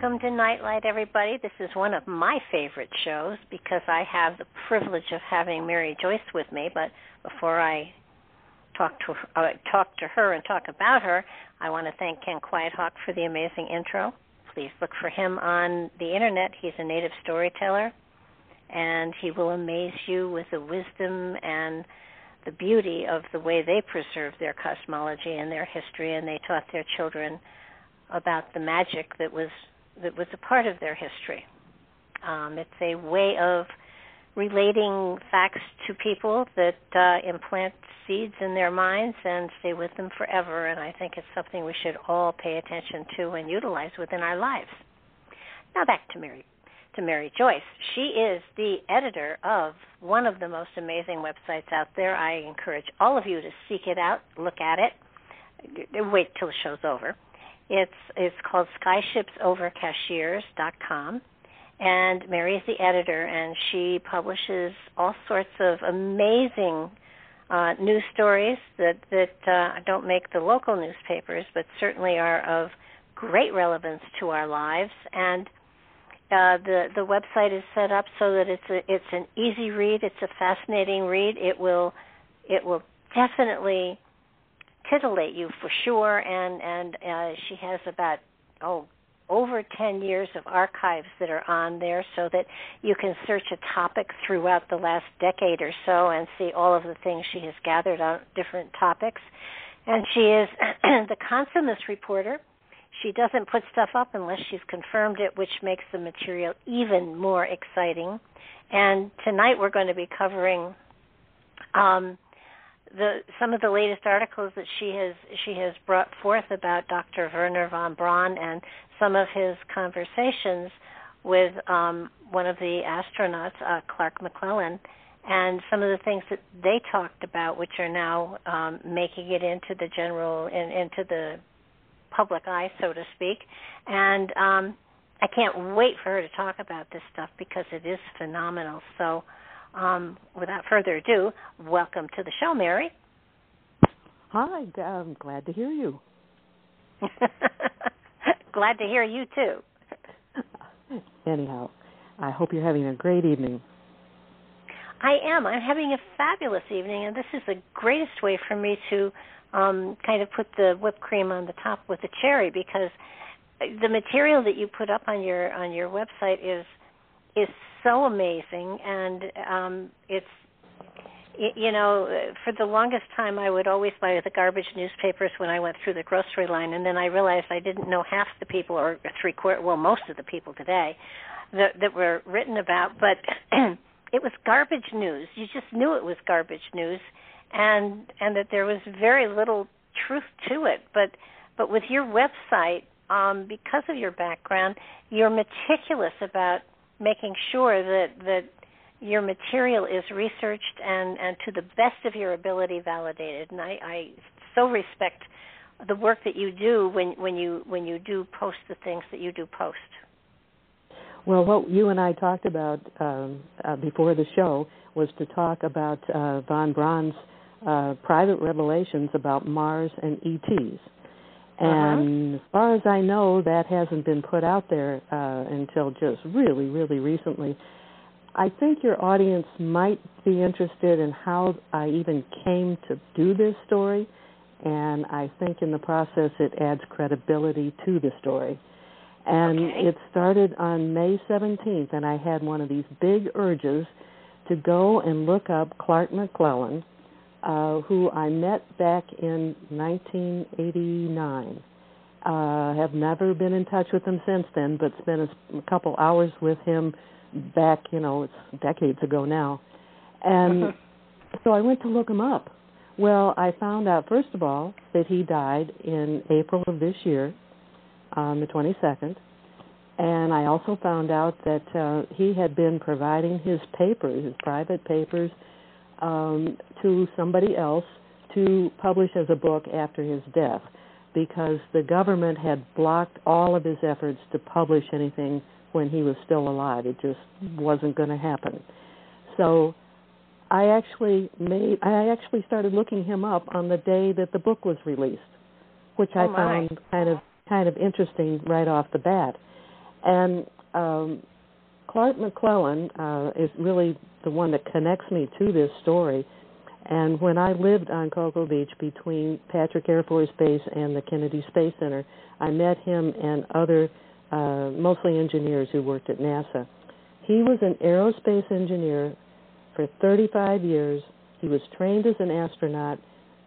Welcome to Nightlight, everybody. This is one of my favorite shows because I have the privilege of having Mary Joyce with me. But before I talk to uh, talk to her and talk about her, I want to thank Ken Quiethawk for the amazing intro. Please look for him on the internet. He's a native storyteller, and he will amaze you with the wisdom and the beauty of the way they preserve their cosmology and their history, and they taught their children about the magic that was that was a part of their history. Um, it's a way of relating facts to people that uh, implant seeds in their minds and stay with them forever. And I think it's something we should all pay attention to and utilize within our lives. Now back to Mary to Mary Joyce. She is the editor of one of the most amazing websites out there. I encourage all of you to seek it out, look at it. Wait till the show's over. It's it's called SkyshipsOverCashiers.com, and Mary is the editor, and she publishes all sorts of amazing uh, news stories that that uh, don't make the local newspapers, but certainly are of great relevance to our lives. And uh, the the website is set up so that it's a, it's an easy read. It's a fascinating read. It will it will definitely titillate you for sure and and uh, she has about oh over 10 years of archives that are on there so that you can search a topic throughout the last decade or so and see all of the things she has gathered on different topics. And she is the consummate reporter. She doesn't put stuff up unless she's confirmed it which makes the material even more exciting. And tonight we're going to be covering um, the some of the latest articles that she has she has brought forth about Dr. Wernher von Braun and some of his conversations with um, one of the astronauts, uh, Clark McClelland, and some of the things that they talked about, which are now um, making it into the general in, into the public eye, so to speak. And um, I can't wait for her to talk about this stuff because it is phenomenal. So um, without further ado, welcome to the show, Mary. Hi, I'm glad to hear you. glad to hear you too. Anyhow, I hope you're having a great evening. I am. I'm having a fabulous evening, and this is the greatest way for me to um, kind of put the whipped cream on the top with the cherry because the material that you put up on your on your website is is so amazing, and um, it's you know, for the longest time, I would always buy the garbage newspapers when I went through the grocery line, and then I realized I didn't know half the people, or three quarter, well, most of the people today, that that were written about. But it was garbage news. You just knew it was garbage news, and and that there was very little truth to it. But but with your website, um, because of your background, you're meticulous about making sure that that your material is researched and and to the best of your ability validated and i i so respect the work that you do when when you when you do post the things that you do post Well, what you and I talked about um, uh, before the show was to talk about uh, von Braun's uh, private revelations about Mars and ETs. Uh-huh. And uh-huh. as far as I know, that hasn't been put out there uh, until just really, really recently. I think your audience might be interested in how I even came to do this story, and I think in the process it adds credibility to the story. And okay. it started on May 17th, and I had one of these big urges to go and look up Clark McClelland, uh, who I met back in 1989. Uh, have never been in touch with him since then, but spent a, a couple hours with him back, you know, it's decades ago now. And so I went to look him up. Well, I found out, first of all, that he died in April of this year, on the 22nd. And I also found out that uh, he had been providing his papers, his private papers, um, to somebody else to publish as a book after his death because the government had blocked all of his efforts to publish anything when he was still alive. It just wasn't going to happen. So I actually made I actually started looking him up on the day that the book was released, which oh I found kind of kind of interesting right off the bat. And um, Clark McClelland uh, is really the one that connects me to this story. And when I lived on Cocoa Beach between Patrick Air Force Base and the Kennedy Space Center, I met him and other, uh, mostly engineers who worked at NASA. He was an aerospace engineer for 35 years. He was trained as an astronaut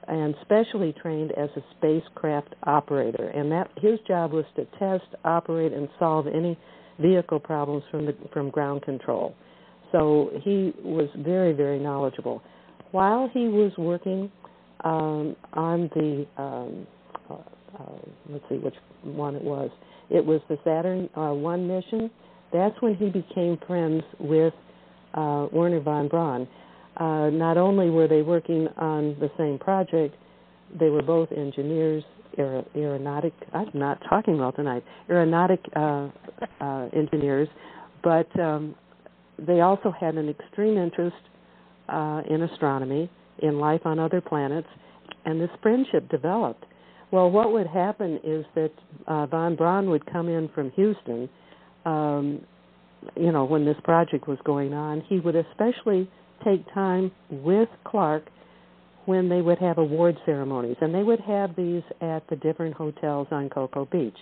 and specially trained as a spacecraft operator. And that his job was to test, operate, and solve any vehicle problems from the from ground control. So he was very, very knowledgeable. While he was working um, on the um, uh, uh, let's see which one it was. It was the Saturn uh, One mission. That's when he became friends with uh, Wernher von Braun uh, not only were they working on the same project, they were both engineers, aer- aeronautic. I'm not talking well tonight. Aeronautic uh, uh, engineers, but um, they also had an extreme interest uh, in astronomy, in life on other planets, and this friendship developed. Well, what would happen is that uh, von Braun would come in from Houston. Um, you know, when this project was going on, he would especially take time with Clark when they would have award ceremonies, and they would have these at the different hotels on Cocoa Beach.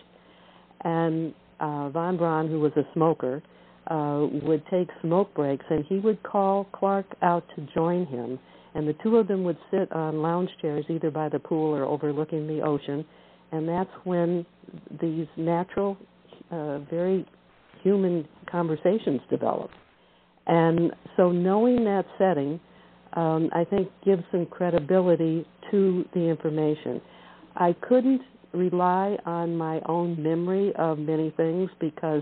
And uh, Von Braun, who was a smoker, uh, would take smoke breaks, and he would call Clark out to join him. And the two of them would sit on lounge chairs, either by the pool or overlooking the ocean. And that's when these natural, uh, very human conversations developed. And so knowing that setting, um, I think gives some credibility to the information. I couldn't rely on my own memory of many things because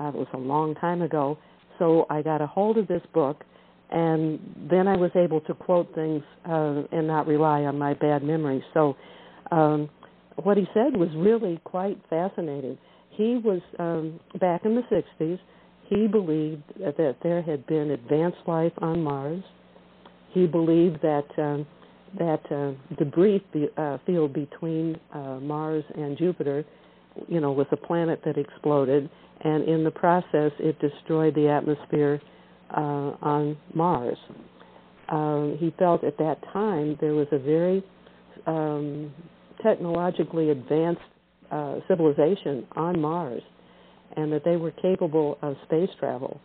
uh, it was a long time ago. So I got a hold of this book, and then I was able to quote things uh, and not rely on my bad memory. So um, what he said was really quite fascinating. He was um, back in the 60s he believed that there had been advanced life on Mars. He believed that um, that uh, debris uh, field between uh, Mars and Jupiter, you know, with a planet that exploded, and in the process, it destroyed the atmosphere uh, on Mars. Um, he felt at that time there was a very um, technologically advanced uh, civilization on Mars and that they were capable of space travel,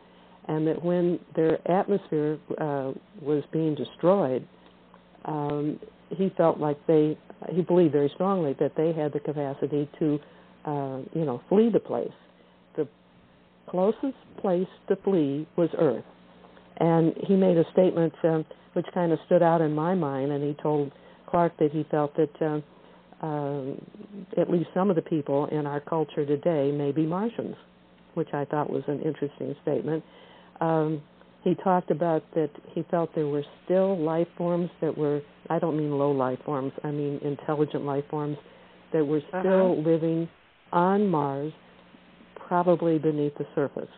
and that when their atmosphere uh, was being destroyed, um, he felt like they, he believed very strongly that they had the capacity to, uh, you know, flee the place. The closest place to flee was Earth, and he made a statement um, which kind of stood out in my mind, and he told Clark that he felt that. Uh, uh, at least some of the people in our culture today may be Martians, which I thought was an interesting statement. Um, he talked about that he felt there were still life forms that were, I don't mean low life forms, I mean intelligent life forms that were still uh-huh. living on Mars, probably beneath the surface.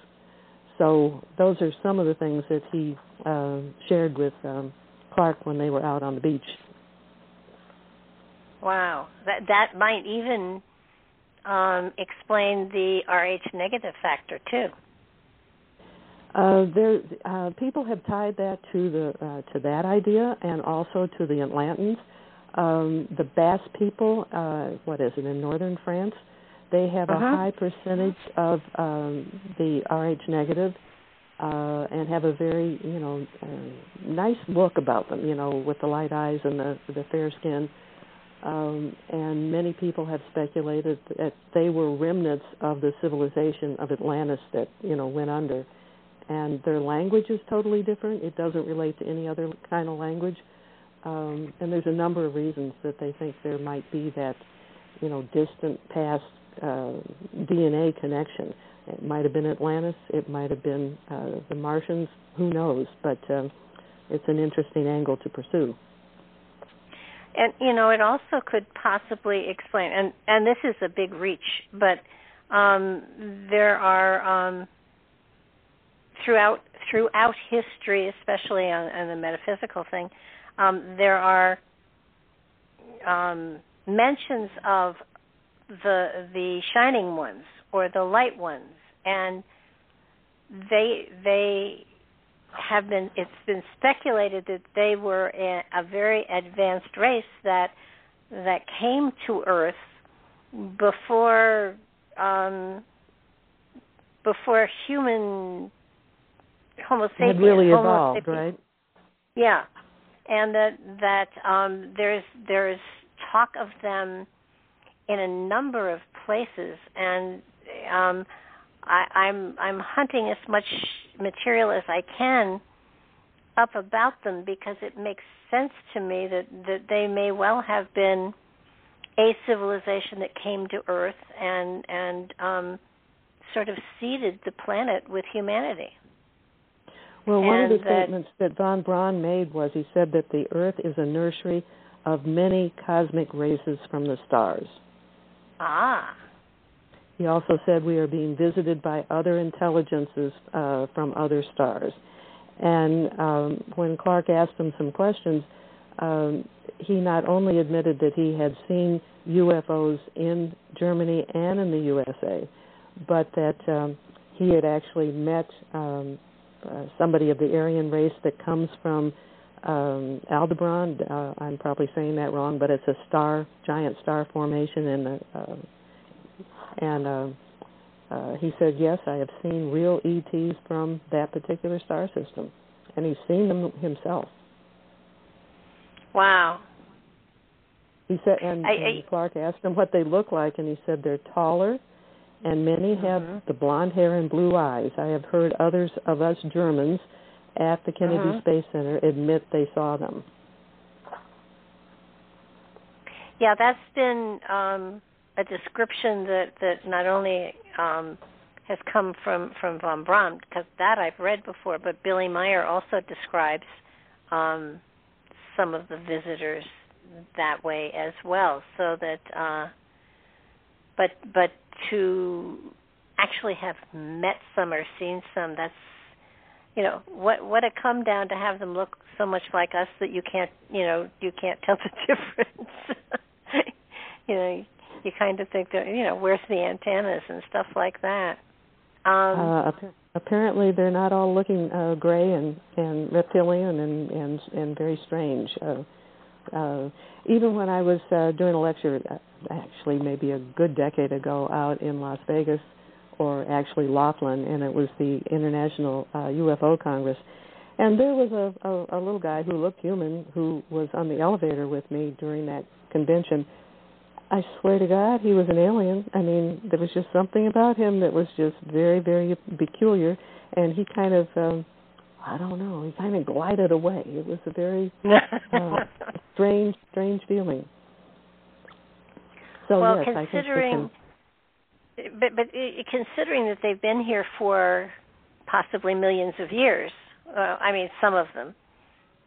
so those are some of the things that he uh, shared with um, Clark when they were out on the beach. Wow, that that might even um, explain the Rh negative factor too. Uh, there, uh, people have tied that to the uh, to that idea, and also to the Atlantans. Um, the Basque people, uh, what is it in northern France? They have uh-huh. a high percentage of um, the Rh negative, uh, and have a very you know uh, nice look about them. You know, with the light eyes and the the fair skin. Um, and many people have speculated that they were remnants of the civilization of Atlantis that you know went under and their language is totally different. It doesn't relate to any other kind of language. Um, and there's a number of reasons that they think there might be that, you know, distant past uh, DNA connection. It might have been Atlantis. It might have been uh, the Martians. Who knows? But um, it's an interesting angle to pursue. And you know, it also could possibly explain. And and this is a big reach, but um, there are. Um, throughout throughout history, especially on, on the metaphysical thing, um, there are um, mentions of the the shining ones or the light ones, and they they have been it's been speculated that they were a, a very advanced race that that came to Earth before um, before human Homo sapiens had really Homo evolved, sapiens. right? Yeah, and that that um, there's there's talk of them in a number of places, and um, I, I'm I'm hunting as much material as I can up about them because it makes sense to me that that they may well have been a civilization that came to Earth and and um, sort of seeded the planet with humanity. Well, one and of the that, statements that von Braun made was he said that the Earth is a nursery of many cosmic races from the stars. Ah. He also said we are being visited by other intelligences uh, from other stars. And um, when Clark asked him some questions, um, he not only admitted that he had seen UFOs in Germany and in the USA, but that um, he had actually met um, uh, somebody of the Aryan race that comes from um, Aldebaran. Uh, I'm probably saying that wrong, but it's a star, giant star formation, and uh, and uh, uh, he said, "Yes, I have seen real ETs from that particular star system," and he's seen them himself. Wow. He said, and, I, I, and Clark asked him what they look like, and he said they're taller, and many have mm-hmm. the blonde hair and blue eyes. I have heard others of us Germans at the Kennedy mm-hmm. Space Center admit they saw them. Yeah, that's been um, a description that that not only um, has come from from von Braun, because that I've read before, but Billy Meier also describes um, some of the visitors that way as well. So that, uh, but but to actually have met some or seen some, that's you know what what it come down to have them look so much like us that you can't you know you can't tell the difference. you know, you kind of think that you know where's the antennas and stuff like that. Um, uh, apparently, they're not all looking uh, gray and and reptilian and and and very strange. Uh, uh, even when I was uh, doing a lecture, uh, actually maybe a good decade ago, out in Las Vegas, or actually Laughlin, and it was the International uh, UFO Congress. And there was a, a, a little guy who looked human who was on the elevator with me during that convention. I swear to God, he was an alien. I mean, there was just something about him that was just very, very peculiar. And he kind of, um, I don't know, he kind of glided away. It was a very uh, strange, strange feeling. So well, yes, considering, I think but but considering that they've been here for possibly millions of years, uh, I mean some of them,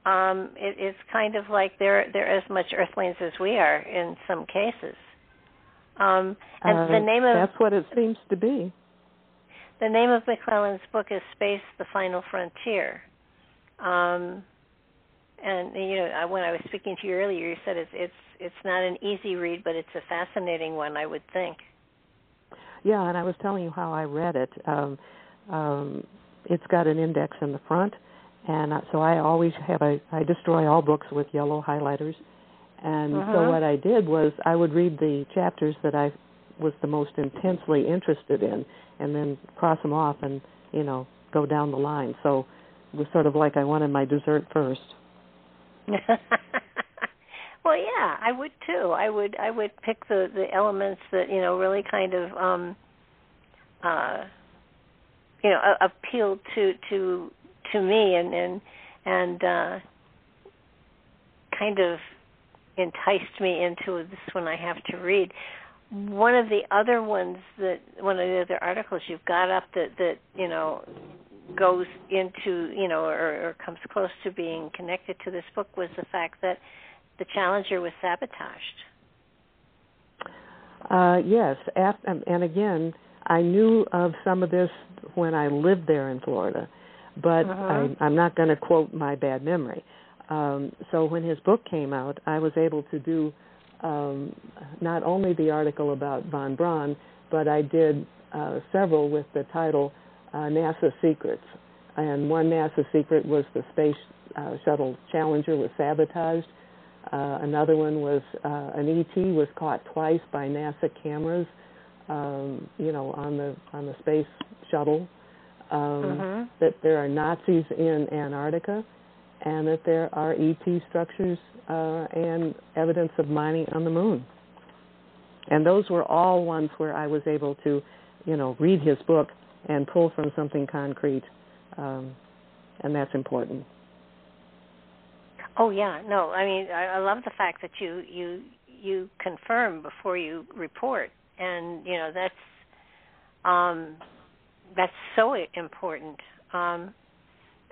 um, it, it's kind of like they're they're as much Earthlings as we are in some cases. Um, and uh, the name of that's what it seems to be. the name of McClelland's book is Space: The Final Frontier. Um, and you know, when I was speaking to you earlier, you said it's it's it's not an easy read, but it's a fascinating one, I would think. Yeah, and I was telling you how I read it. Um, um, it's got an index in the front, and so I always have a I destroy all books with yellow highlighters. And uh-huh. so what I did was I would read the chapters that I was the most intensely interested in, and then cross them off and you know go down the line. So it was sort of like I wanted my dessert first. well, yeah, I would too. I would I would pick the the elements that you know really kind of um uh you know appealed to to to me and and and uh kind of enticed me into this one I have to read. One of the other ones that one of the other articles you've got up that that you know goes into you know or, or comes close to being connected to this book was the fact that the Challenger was sabotaged. Uh, yes, after, and again, I knew of some of this when I lived there in Florida, but uh-huh. I, I'm not going to quote my bad memory. Um, so when his book came out, I was able to do um, not only the article about von Braun, but I did uh, several with the title uh, NASA Secrets. And one NASA secret was the Space uh, Shuttle Challenger was sabotaged. Uh, another one was uh, an ET was caught twice by NASA cameras, um, you know, on the on the space shuttle. Um, uh-huh. That there are Nazis in Antarctica and that there are ET structures uh, and evidence of mining on the moon. And those were all ones where I was able to, you know, read his book and pull from something concrete, um, and that's important. Oh yeah, no, I mean I, I love the fact that you you you confirm before you report, and you know that's um, that's so important. Um,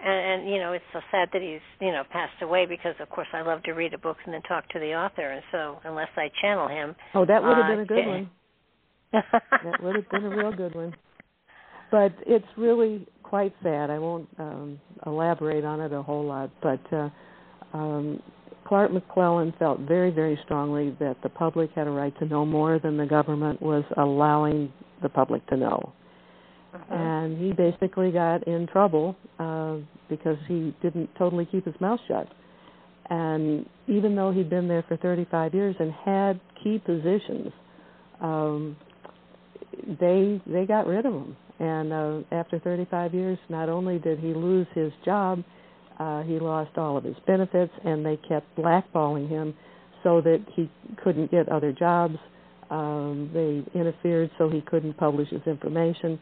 and, and you know it's so sad that he's you know passed away because of course I love to read a book and then talk to the author. And so unless I channel him oh that would have uh, been a good one. That would have been a real good one. But it's really quite sad. I won't um elaborate on it a whole lot. But uh um Clark McClelland felt very very strongly that the public had a right to know more than the government was allowing the public to know uh-huh. and he basically got in trouble uh, because he didn't totally keep his mouth shut. And even though he'd been there for 35 years and had key positions, um, they they got rid of him. And uh, after 35 years, not only did he lose his job, uh, he lost all of his benefits, and they kept blackballing him so that he couldn't get other jobs. Um, they interfered so he couldn't publish his information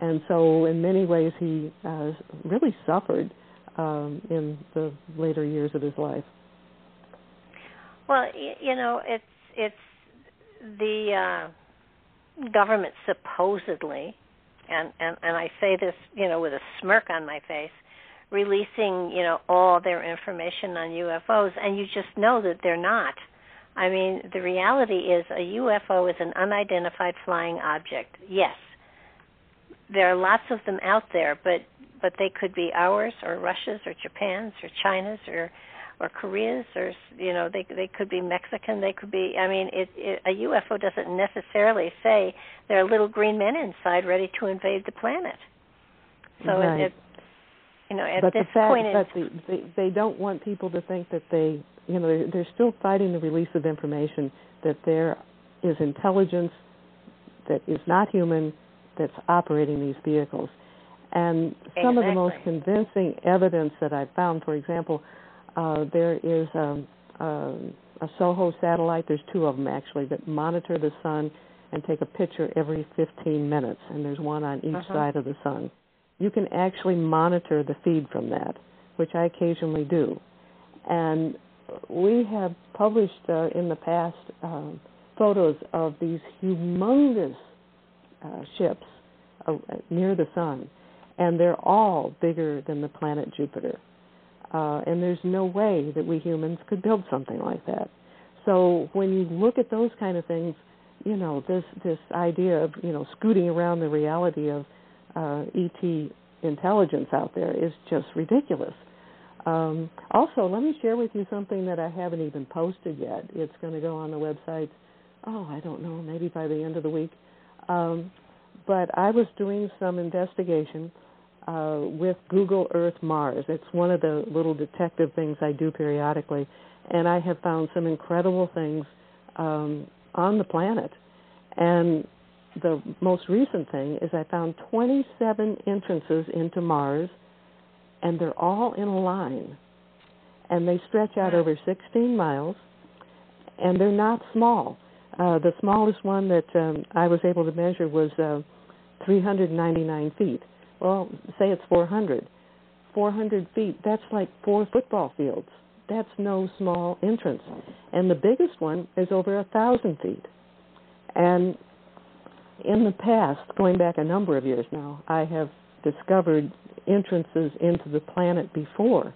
and so in many ways he uh, really suffered um, in the later years of his life. Well, you know, it's it's the uh, government supposedly, and, and and I say this, you know, with a smirk on my face, releasing, you know, all their information on UFOs, and you just know that they're not. I mean, the reality is a UFO is an unidentified flying object. Yes, there are lots of them out there, but but they could be ours or Russia's or Japan's or China's or or Korea's or you know they they could be Mexican they could be I mean it, it a UFO doesn't necessarily say there are little green men inside ready to invade the planet so right. it, it you know at but this the fact, point but the, they they don't want people to think that they you know they're, they're still fighting the release of information that there is intelligence that is not human that's operating these vehicles. And some exactly. of the most convincing evidence that I've found, for example, uh, there is um, uh, a SOHO satellite, there's two of them actually, that monitor the sun and take a picture every 15 minutes, and there's one on each uh-huh. side of the sun. You can actually monitor the feed from that, which I occasionally do. And we have published uh, in the past um, photos of these humongous uh, ships uh, near the sun, and they're all bigger than the planet Jupiter. Uh, and there's no way that we humans could build something like that. So when you look at those kind of things, you know this this idea of you know scooting around the reality of uh, ET intelligence out there is just ridiculous. Um, also, let me share with you something that I haven't even posted yet. It's going to go on the website. Oh, I don't know, maybe by the end of the week. Um, but I was doing some investigation uh, with Google Earth Mars. It's one of the little detective things I do periodically, and I have found some incredible things um, on the planet. And the most recent thing is I found 27 entrances into Mars, and they're all in a line, and they stretch out over 16 miles, and they're not small. Uh, the smallest one that um, I was able to measure was uh, 399 feet. Well, say it's 400. 400 feet, that's like four football fields. That's no small entrance. And the biggest one is over a thousand feet. And in the past, going back a number of years now, I have discovered entrances into the planet before.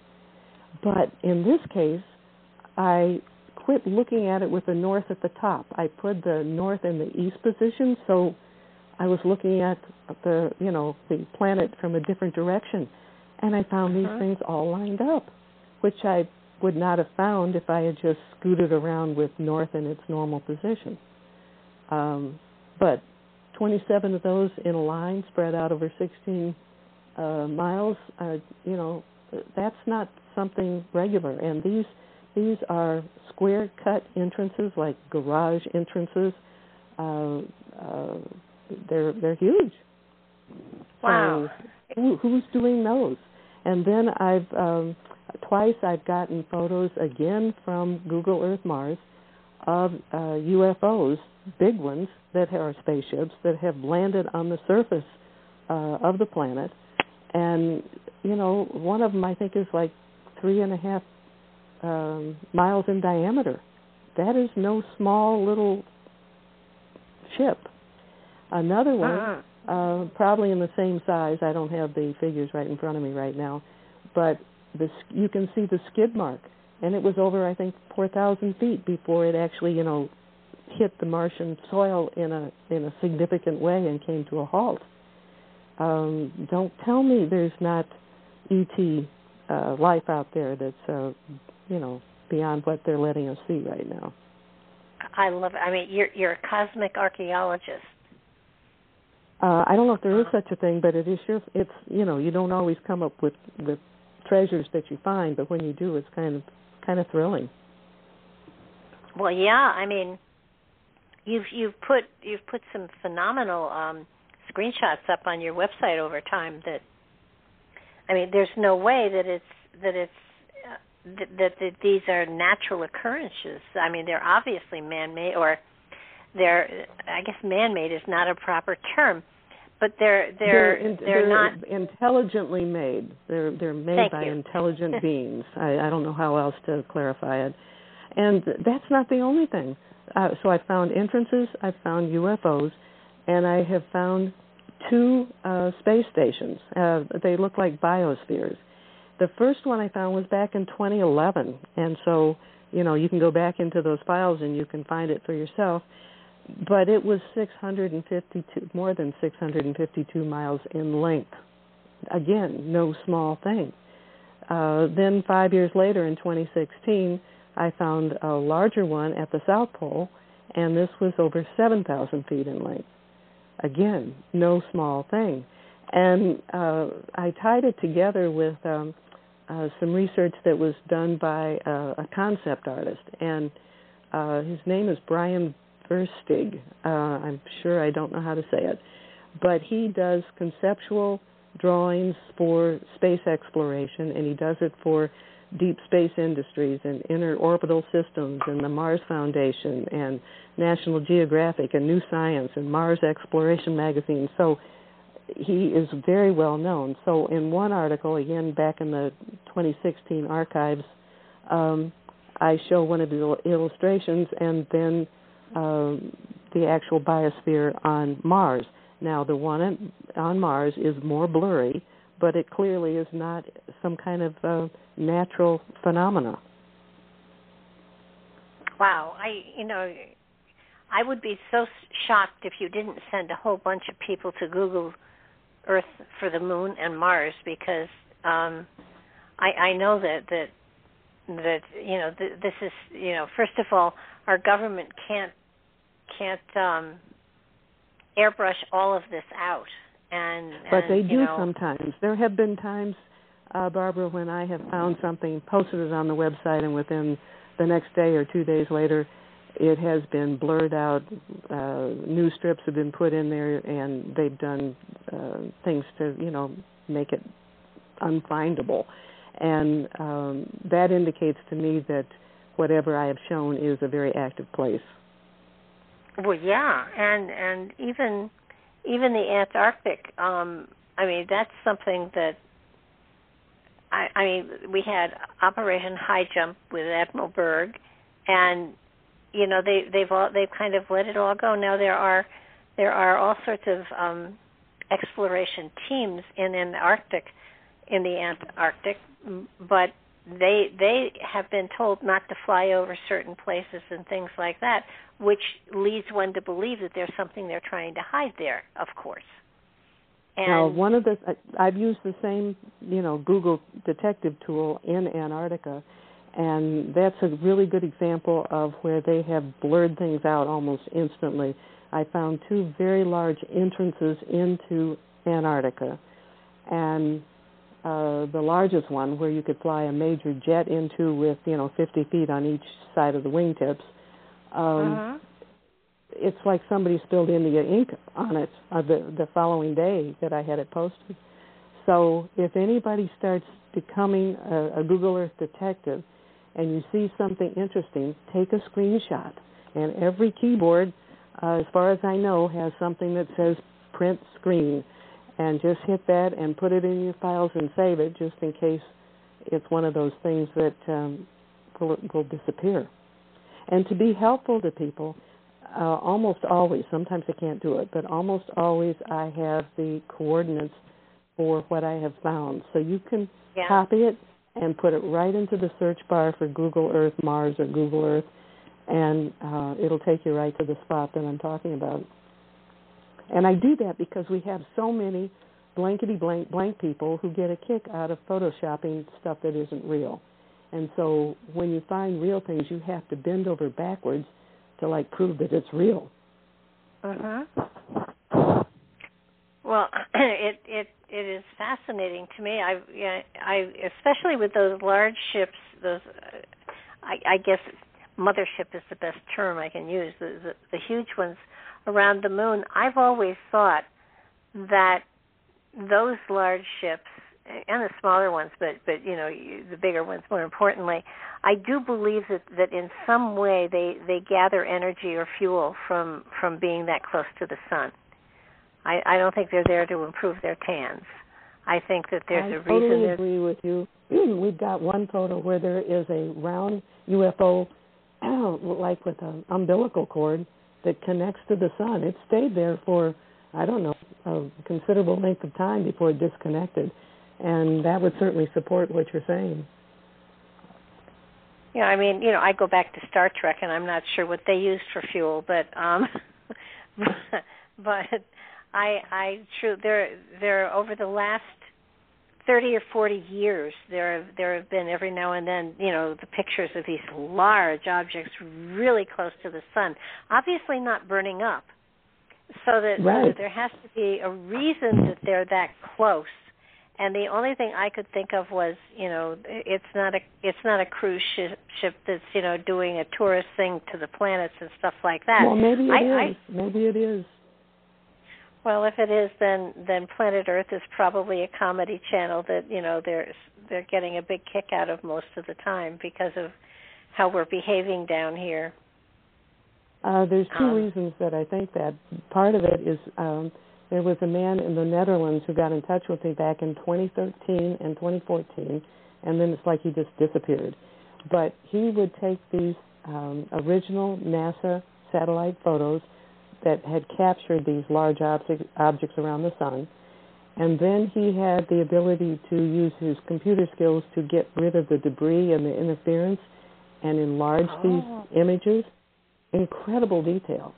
But in this case, I quit looking at it with the north at the top. I put the north and the east position, so I was looking at the you know the planet from a different direction, and I found uh-huh. these things all lined up, which I would not have found if I had just scooted around with north in its normal position. Um, but 27 of those in a line spread out over 16 uh, miles, uh, you know, that's not something regular. And these these are square cut entrances, like garage entrances. Uh, uh, they're they're huge. Wow. So who, who's doing those? And then I've um, twice I've gotten photos again from Google Earth Mars of uh, UFOs, big ones that are spaceships that have landed on the surface uh, of the planet, and you know one of them I think is like three and a half um, miles in diameter. That is no small little ship. Another one, uh-huh. uh, probably in the same size. I don't have the figures right in front of me right now, but the you can see the skid mark, and it was over I think 4,000 feet before it actually you know hit the Martian soil in a in a significant way and came to a halt. Um, don't tell me there's not ET uh, life out there that's uh, you know beyond what they're letting us see right now. I love it. I mean, you're you're a cosmic archaeologist. Uh, I don't know if there is such a thing, but it is sure. It's you know you don't always come up with with treasures that you find, but when you do, it's kind of kind of thrilling. Well, yeah. I mean, you've you've put you've put some phenomenal um, screenshots up on your website over time. That I mean, there's no way that it's that it's uh, that, that, that these are natural occurrences. I mean, they're obviously man-made, or they're I guess man-made is not a proper term but they're they're they're, they're, they're not intelligently made. They're they're made Thank by you. intelligent beings. I, I don't know how else to clarify it. And that's not the only thing. Uh, so I found entrances, I found UFOs, and I have found two uh, space stations. Uh, they look like biospheres. The first one I found was back in 2011, and so you know you can go back into those files and you can find it for yourself but it was 652 more than 652 miles in length. Again no small thing. Uh, then five years later in 2016 i found a larger one at the south pole and this was over 7000 feet in length. Again no small thing. And uh, i tied it together with um, uh, some research that was done by uh, a concept artist. And uh, his name is Bryan Versteeg. Uh, I'm sure I don't know how to say it, but he does conceptual drawings for space exploration, and he does it for deep space industries and Interorbital Systems and the Mars Foundation and National Geographic and New Science and Mars Exploration magazine. So he is very well known. So in one article, again back in the 2016 archives, um, I show one of the illustrations and then um, the actual biosphere on Mars. Now, the one on Mars is more blurry, but it clearly is not some kind of uh, natural phenomena. Wow, I you know, I would be so shocked if you didn't send a whole bunch of people to Google Earth for the Moon and Mars because um, I, I know that that that you know th- this is you know first of all our government can't can't um, airbrush all of this out and but and, they do know, sometimes. There have been times, uh, Barbara, when I have found something, posted it on the website, and within the next day or two days later, it has been blurred out. Uh, new strips have been put in there, and they've done uh, things to, you know, make it unfindable. And um, that indicates to me that whatever I have shown is a very active place. Well, yeah, and and even even the Antarctic. Um, I mean, that's something that I, I mean, we had Operation High Jump with Admiral Byrd, and you know they they've all they've kind of let it all go. Now there are there are all sorts of um, exploration teams in, in Arctic, in the Antarctic, but they they have been told not to fly over certain places and things like that, which leads one to believe that there's something they're trying to hide there. Of course. And now, one of the I've used the same you know Google detective tool in Antarctica, and that's a really good example of where they have blurred things out almost instantly. I found two very large entrances into Antarctica, and uh, the largest one where you could fly a major jet into with you know 50 feet on each side of the wingtips. Um, uh-huh. It's like somebody spilled India ink on it uh, the the following day that I had it posted. So if anybody starts becoming a, a Google Earth detective, and you see something interesting, take a screenshot. And every keyboard, uh, as far as I know, has something that says print screen and just hit that and put it in your files and save it just in case it's one of those things that um, will, will disappear. And to be helpful to people, uh, almost always, sometimes I can't do it, but almost always I have the coordinates for what I have found. So you can yeah. copy it and put it right into the search bar for Google Earth Mars or Google Earth, and uh, it'll take you right to the spot that I'm talking about. And I do that because we have so many blankety blank blank people who get a kick out of photoshopping stuff that isn't real. And so when you find real things, you have to bend over backwards to like prove that it's real. Mhm. Well, it it it is fascinating to me. I yeah, I especially with those large ships, those uh, I, I guess mothership is the best term I can use. The, the the huge ones around the moon, I've always thought that those large ships and the smaller ones, but but you know the bigger ones more importantly, I do believe that that in some way they they gather energy or fuel from from being that close to the sun. I I don't think they're there to improve their tans. I think that there's I a reason. I totally agree with you. We've got one photo where there is a round UFO, like with an umbilical cord, that connects to the sun. It stayed there for I don't know a considerable length of time before it disconnected, and that would certainly support what you're saying. Yeah, I mean, you know, I go back to Star Trek, and I'm not sure what they used for fuel, but um, but I I true there there over the last 30 or 40 years there have there have been every now and then you know the pictures of these large objects really close to the sun obviously not burning up so that, right. so that there has to be a reason that they're that close and the only thing I could think of was, you know, it's not a it's not a cruise ship, ship that's you know doing a tourist thing to the planets and stuff like that. Well, maybe it I, is. I, maybe it is. Well, if it is, then then Planet Earth is probably a comedy channel that you know they're they're getting a big kick out of most of the time because of how we're behaving down here. Uh, there's two um, reasons that I think that. Part of it is um, there was a man in the Netherlands who got in touch with me back in 2013 and 2014, and then it's like he just disappeared. But he would take these um, original NASA satellite photos that had captured these large object, objects around the sun. And then he had the ability to use his computer skills to get rid of the debris and the interference and enlarge oh. these images. Incredible detail.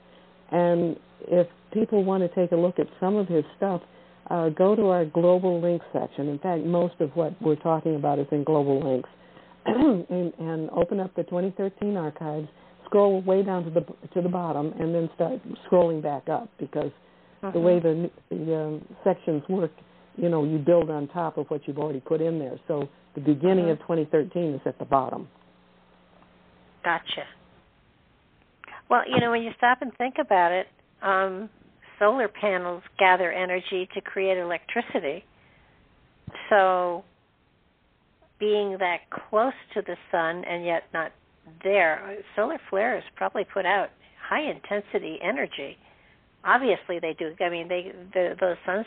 And if people want to take a look at some of his stuff, uh, go to our global links section. In fact, most of what we're talking about is in global links, and, and open up the 2013 archives. Scroll way down to the to the bottom, and then start scrolling back up because uh-huh. the way the, the um, sections work, you know, you build on top of what you've already put in there. So the beginning uh-huh. of 2013 is at the bottom. Gotcha. Well, you know, when you stop and think about it, um, solar panels gather energy to create electricity. So, being that close to the sun and yet not there, solar flares probably put out high intensity energy. Obviously, they do. I mean, they the, those sun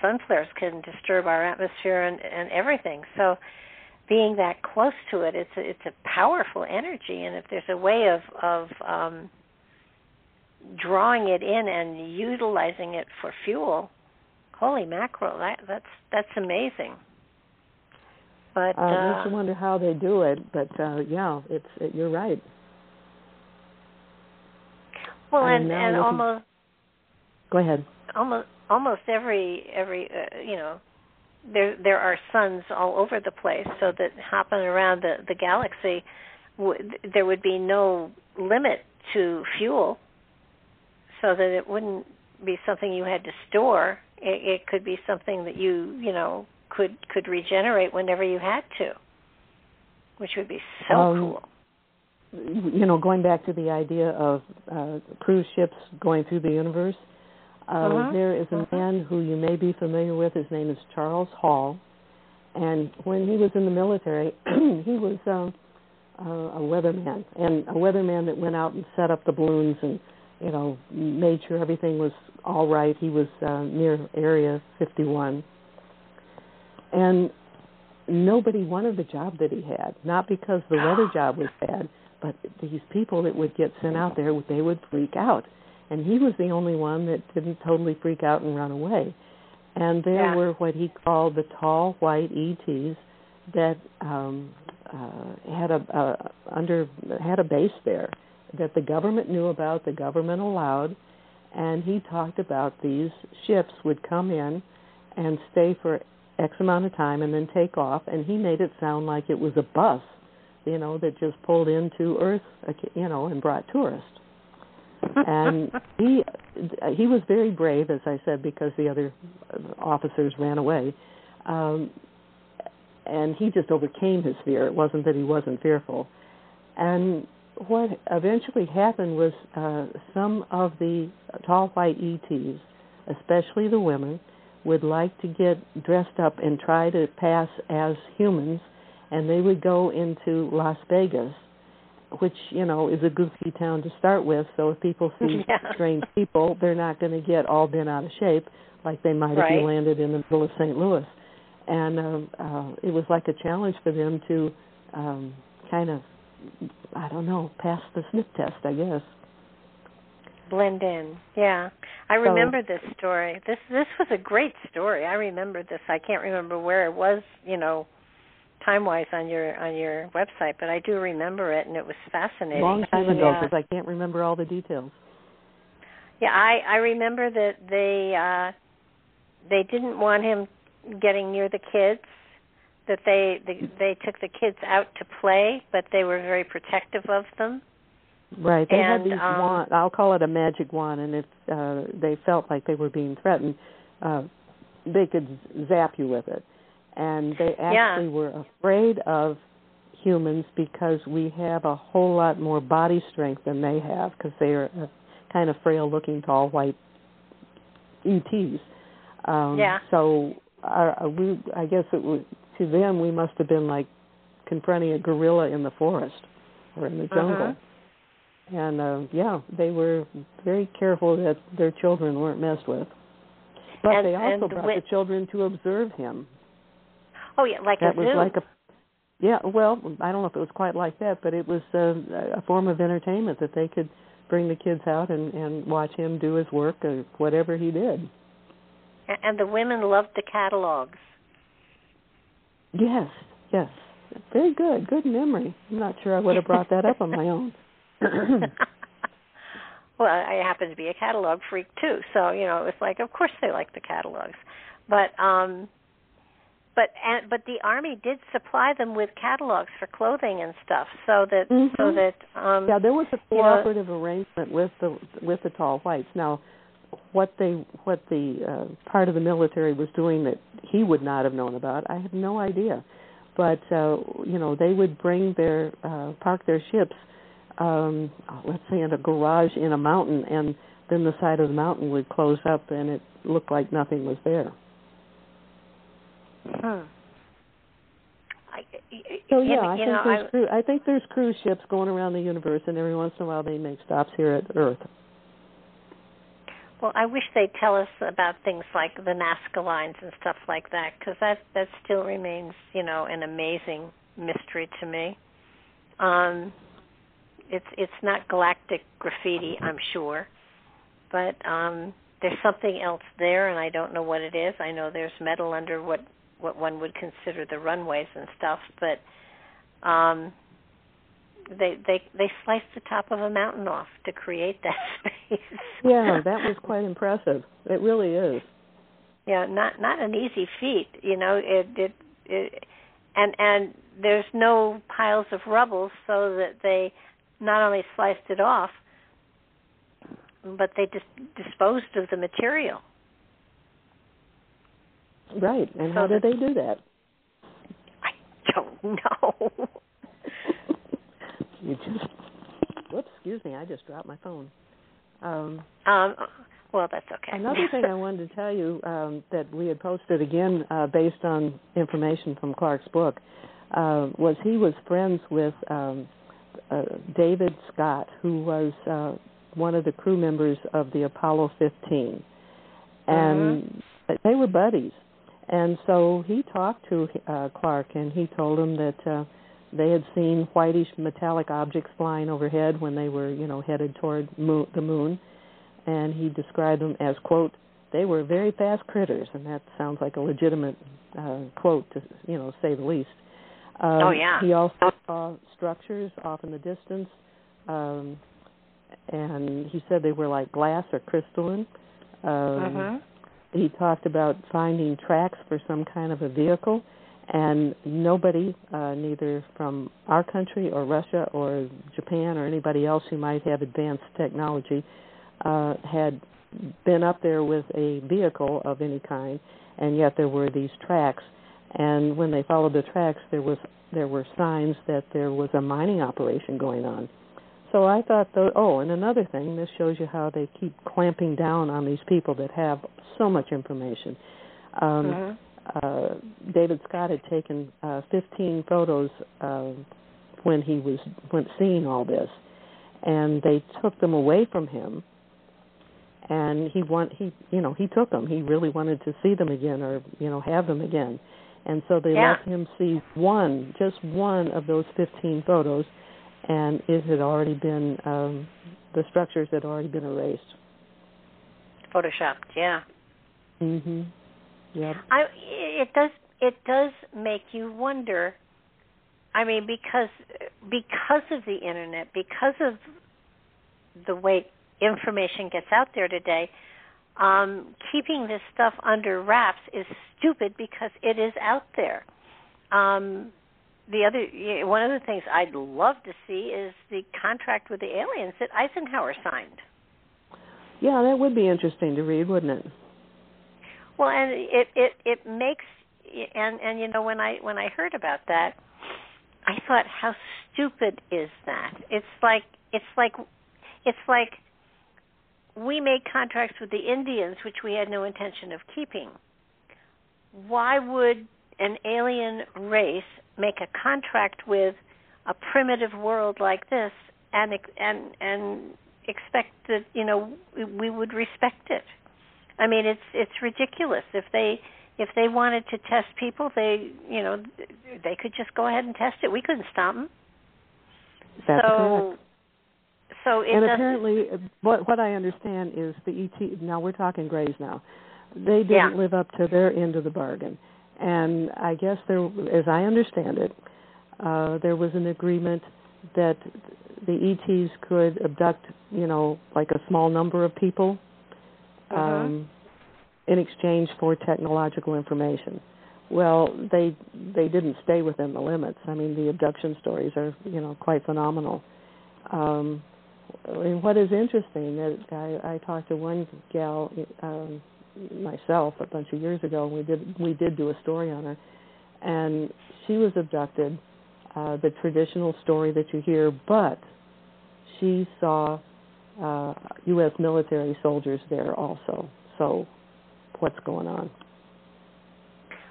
sun flares can disturb our atmosphere and, and everything. So, being that close to it, it's a, it's a powerful energy. And if there's a way of of um, drawing it in and utilizing it for fuel, holy mackerel, that that's that's amazing. But uh, uh, makes you wonder how they do it. But uh, yeah, it's it, you're right. Well, and and, and almost. Go ahead. Almost almost every every uh, you know there there are suns all over the place, so that hopping around the the galaxy, w- there would be no limit to fuel so that it wouldn't be something you had to store. It, it could be something that you, you know, could could regenerate whenever you had to, which would be so um, cool. You know, going back to the idea of uh, cruise ships going through the universe, uh, uh-huh. there is a uh-huh. man who you may be familiar with. His name is Charles Hall, and when he was in the military, he was um, uh, a weatherman, and a weatherman that went out and set up the balloons and you know, made sure everything was all right. He was uh, near Area 51. And nobody wanted the job that he had, not because the weather job was bad, but these people that would get sent out there, they would freak out. And he was the only one that didn't totally freak out and run away. And there yeah. were what he called the tall white ETs that um uh had a uh, under had a base there that the government knew about, the government allowed, and he talked about these ships would come in and stay for X amount of time and then take off, and he made it sound like it was a bus, you know, that just pulled into Earth, you know, and brought tourists. and he he was very brave, as I said, because the other officers ran away. Um, and he just overcame his fear. It wasn't that he wasn't fearful. And what eventually happened was uh, some of the tall white ETs, especially the women, would like to get dressed up and try to pass as humans, and they would go into Las Vegas, which you know is a goofy town to start with. So if people see yeah. strange people, they're not going to get all bent out of shape like they might right. if you landed in the middle of St. Louis. And uh, uh, it was like a challenge for them to um, kind of I don't know, pass the sniff test, I guess. Blend in, yeah. I remember so, this story. This this was a great story. I remember this. I can't remember where it was, you know, time wise on your on your website, but I do remember it, and it was fascinating. Long time ago, because I can't remember all the details. Yeah, I I remember that they uh they didn't want him getting near the kids that they, they they took the kids out to play, but they were very protective of them. Right. They and, had these um, wand. I'll call it a magic wand, and if uh, they felt like they were being threatened, uh, they could zap you with it. And they actually yeah. were afraid of humans because we have a whole lot more body strength than they have because they are uh, kind of frail-looking, tall, white ETs. Um, yeah. So our, we, I guess it was to them we must have been like confronting a gorilla in the forest or in the uh-huh. jungle. Uh-huh. And uh, yeah, they were very careful that their children weren't messed with. But and, they also brought with, the children to observe him. Oh yeah, like that a was zoo. like a yeah. Well, I don't know if it was quite like that, but it was uh, a form of entertainment that they could bring the kids out and and watch him do his work or whatever he did. And the women loved the catalogs. Yes, yes. Very good. Good memory. I'm not sure I would have brought that up on my own. well, I happen to be a catalog freak too, so you know, it was like, of course they like the catalogs, but um, but and but the army did supply them with catalogs for clothing and stuff, so that mm-hmm. so that um, yeah, there was a cooperative you know, arrangement with the with the tall whites. Now, what they what the uh, part of the military was doing that he would not have known about, I have no idea. But uh, you know, they would bring their uh, park their ships, um, let's say in a garage in a mountain, and then the side of the mountain would close up, and it looked like nothing was there. Hmm. I, so yeah, I think know, there's I, cru- I think there's cruise ships going around the universe, and every once in a while they make stops here at Earth. Well, I wish they'd tell us about things like the Nazca lines and stuff like that, because that that still remains, you know, an amazing mystery to me. Um, it's it's not galactic graffiti, I'm sure, but um, there's something else there, and I don't know what it is. I know there's metal under what what one would consider the runways and stuff, but um, they they they sliced the top of a mountain off to create that space. yeah, that was quite impressive. It really is. Yeah, not not an easy feat. You know, it it, it and and there's no piles of rubble, so that they not only sliced it off, but they dis- disposed of the material. Right. And so how did they do that? I don't know. You just whoops, excuse me, I just dropped my phone. Um, um well that's okay. Another thing I wanted to tell you um, that we had posted again uh, based on information from Clark's book uh, was he was friends with um, uh, David Scott, who was uh, one of the crew members of the Apollo 15, and mm-hmm. they were buddies. And so he talked to uh, Clark, and he told him that uh, they had seen whitish metallic objects flying overhead when they were, you know, headed toward moon, the moon, and he described them as quote they were very fast critters, and that sounds like a legitimate uh, quote to you know say the least. Um, oh yeah. He also saw structures off in the distance, um, and he said they were like glass or crystalline. Um, uh-huh he talked about finding tracks for some kind of a vehicle, and nobody, uh, neither from our country or Russia or Japan or anybody else who might have advanced technology, uh, had been up there with a vehicle of any kind, and yet there were these tracks. And when they followed the tracks, there was there were signs that there was a mining operation going on. So I thought, though, oh, and another thing, this shows you how they keep clamping down on these people that have so much information. Um, mm-hmm. Uh, David Scott had taken uh, 15 photos uh, when he was when seeing all this, and they took them away from him. And he want he you know he took them. He really wanted to see them again or you know have them again, and so they yeah. let him see one, just one of those 15 photos and it had already been um, the structures had already been erased. Photoshopped, yeah. Mhm. Yeah. I it does it does make you wonder. I mean, because because of the internet, because of the way information gets out there today, um, keeping this stuff under wraps is stupid because it is out there. Um, the other one of the things I'd love to see is the contract with the aliens that Eisenhower signed. Yeah, that would be interesting to read, wouldn't it? Well, and it it it makes and and you know when I when I heard about that, I thought how stupid is that? It's like it's like it's like we made contracts with the Indians which we had no intention of keeping. Why would an alien race make a contract with a primitive world like this and and and expect that you know we would respect it i mean it's it's ridiculous. If they if they wanted to test people they you know they could just go ahead and test it. We couldn't stop them That's so correct. so it and apparently what what i understand is the et now we're talking grays now. They didn't yeah. live up to their end of the bargain. And I guess there, as I understand it, uh, there was an agreement that the ETs could abduct, you know, like a small number of people uh-huh. um, in exchange for technological information. Well, they they didn't stay within the limits. I mean, the abduction stories are you know quite phenomenal. Um, and what is interesting that I, I talked to one gal um, myself a bunch of years ago. And we did we did do a story on her, and she was abducted. Uh, the traditional story that you hear, but she saw uh, U.S. military soldiers there also. So, what's going on?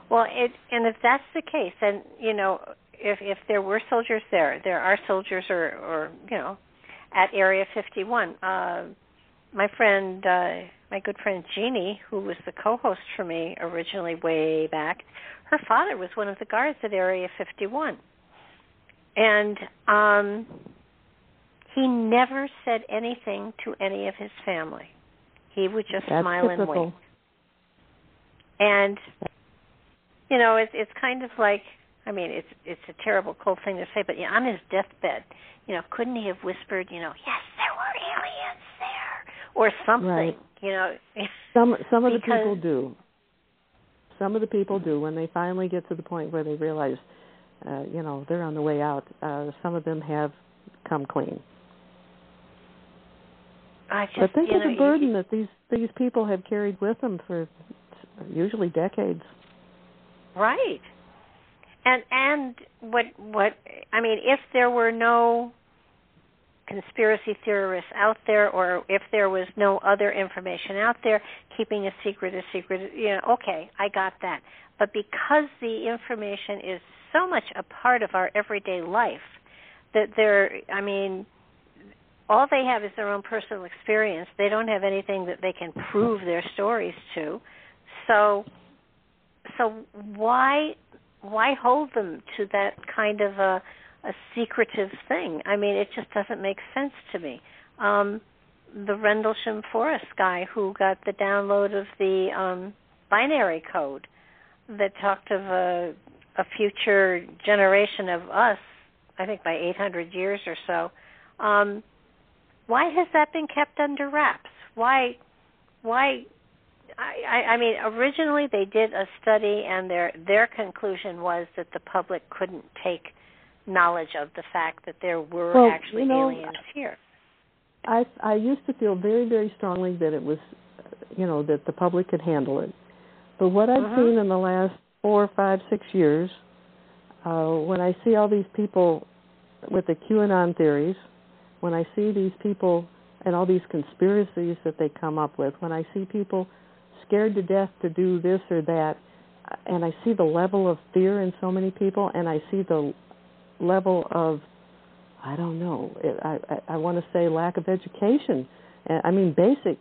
Well, it, and if that's the case, then you know, if if there were soldiers there, there are soldiers, or or you know, at Area 51. Uh, my friend, uh, my good friend Jeannie, who was the co-host for me originally way back, her father was one of the guards at Area 51, and um, he never said anything to any of his family. He would just That's smile typical. and wink. And you know, it's it's kind of like I mean, it's it's a terrible cold thing to say, but yeah, on his deathbed, you know, couldn't he have whispered, you know, yes, there were aliens there, or something, Right. you know? Some some of the people do. Some of the people do when they finally get to the point where they realize, uh, you know, they're on the way out. Uh, some of them have come clean. I just, but think you of know, the you- burden that these these people have carried with them for usually decades. Right. And and what what I mean, if there were no conspiracy theorists out there or if there was no other information out there, keeping a secret a secret, you know, okay, I got that. But because the information is so much a part of our everyday life that they're I mean all they have is their own personal experience. They don't have anything that they can prove their stories to. So so why why hold them to that kind of a a secretive thing? I mean, it just doesn't make sense to me. Um the Rendlesham Forest guy who got the download of the um binary code that talked of a a future generation of us, I think by 800 years or so. Um why has that been kept under wraps? Why why I, I mean, originally they did a study, and their their conclusion was that the public couldn't take knowledge of the fact that there were Well, actually you know, aliens here. I I used to feel very very strongly that it was, you know, that the public could handle it. But what I've Mhm. seen in the last four, five, six years, uh, when I see all these people with the QAnon theories, when I see these people and all these conspiracies that they come up with, when I see people scared to death to do this or that, and I see the level of fear in so many people, and I see the level of I don't know, I, I, I want to say lack of education. I mean basic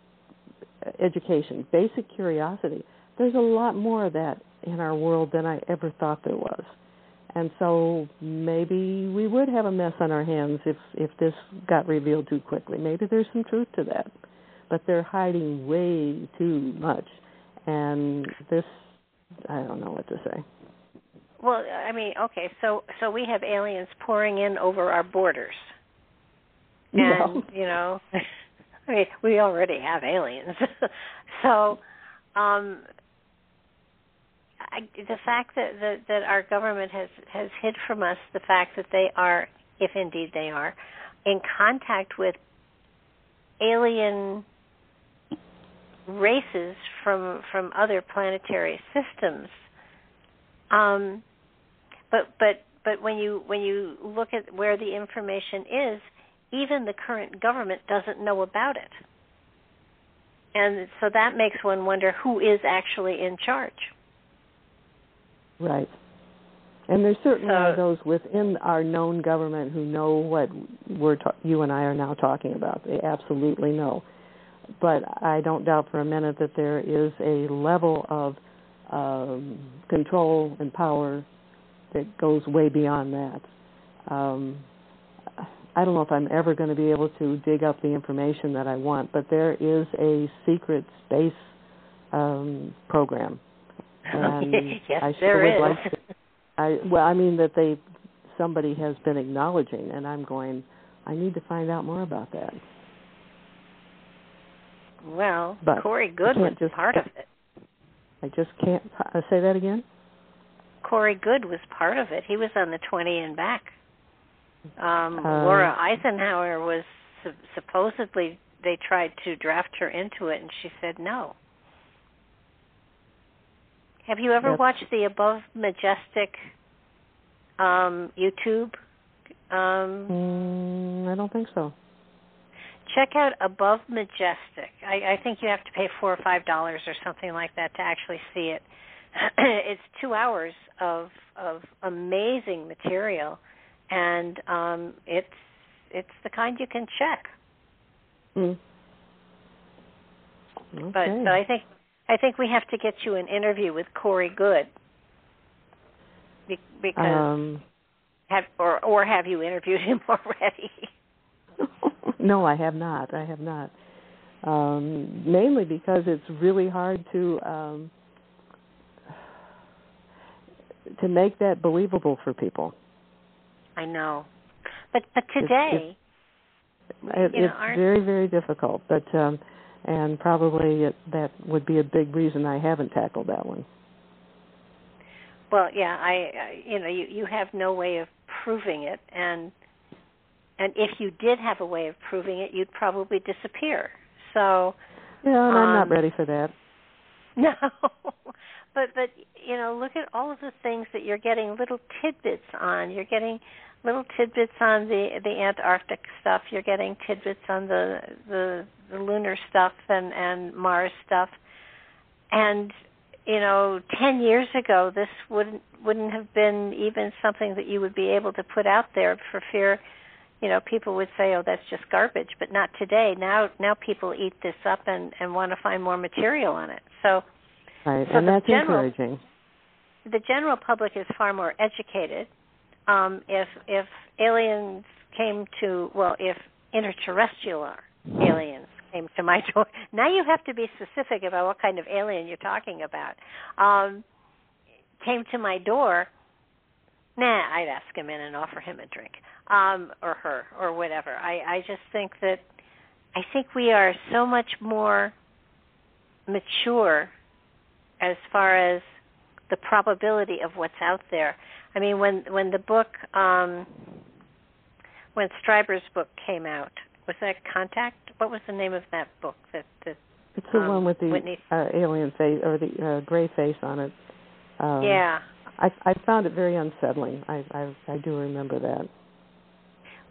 education, basic curiosity. There's a lot more of that in our world than I ever thought there was. And so maybe we would have a mess on our hands if if this got revealed too quickly. Maybe there's some truth to that. But they're hiding way too much. And this I don't know what to say. Well, I mean, okay, so so we have aliens pouring in over our borders, and No. you know, I mean, we already have aliens, so um, I, the fact that, that that our government has has hid from us the fact that they are, if indeed they are, in contact with alien races from from other planetary systems. Um, but but but when you when you look at where the information is, even the current government doesn't know about it. And so that makes one wonder who is actually in charge. Right. And there certainly So- are those within our known government who know what we're ta- you and I are now talking about. They absolutely know. But I don't doubt for a minute that there is a level of um, control and power that goes way beyond that. Um, I don't know if I'm ever going to be able to dig up the information that I want, but there is a secret space um, program. And yes, I there would is. like to I well, I mean that they somebody has been acknowledging, and I'm going, I need to find out more about that. Well, but Corey Goode was just, part of it. I just can't uh, say that again. Corey Goode was part of it. He was on the 20 and back. Um, uh, Laura Eisenhower was su- supposedly they tried to draft her into it, and she said no. Have you ever watched the Above Majestic um, YouTube? Um, mm, I don't think so. Check out Above Majestic. I, I think you have to pay four or five dollars or something like that to actually see it. it's two hours of of amazing material, and um, it's it's the kind you can check. Mm. Okay. But so I think I think we have to get you an interview with Corey Goode. Be- because um, have or or have you interviewed him already? no, I have not. I have not. Um, mainly because it's really hard to um, to make that believable for people. I know, but but today, it's, it's, know, it's very very difficult. But um, and probably it, that would be a big reason I haven't tackled that one. Well, yeah, I, you know you you have no way of proving it, and and if you did have a way of proving it, you'd probably disappear. So yeah, and um, I'm not ready for that. No, but but you know, look at all of the things that you're getting little tidbits on. You're getting little tidbits on the the Antarctic stuff. You're getting tidbits on the the, the lunar stuff and and Mars stuff. And you know, 10 years ago this wouldn't wouldn't have been even something that you would be able to put out there for fear you know, people would say, "Oh, that's just garbage," but not today. Now now people eat this up and and want to find more material on it. So Right, so and that's general, encouraging. The general public is far more educated um, if if aliens came to well, if interterrestrial aliens came to my door. Now you have to be specific about what kind of alien you're talking about. Um, came to my door. Nah, I'd ask him in and offer him a drink, um, or her, or whatever. I I just think that I think we are so much more mature as far as the probability of what's out there I mean, when when the book, um, when Strieber's book came out, was that Contact? What was the name of that book? That that it's the um, one with the Whitney... uh, alien face or the uh, gray face on it. Um, yeah. I I found it very unsettling. I I, I do remember that.